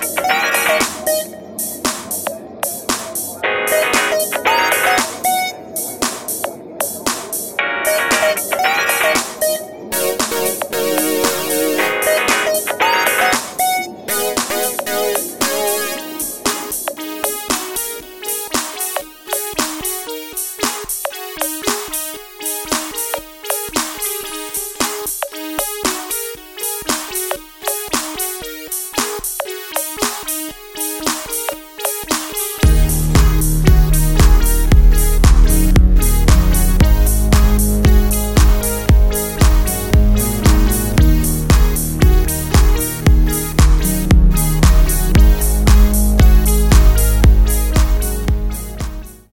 Bye.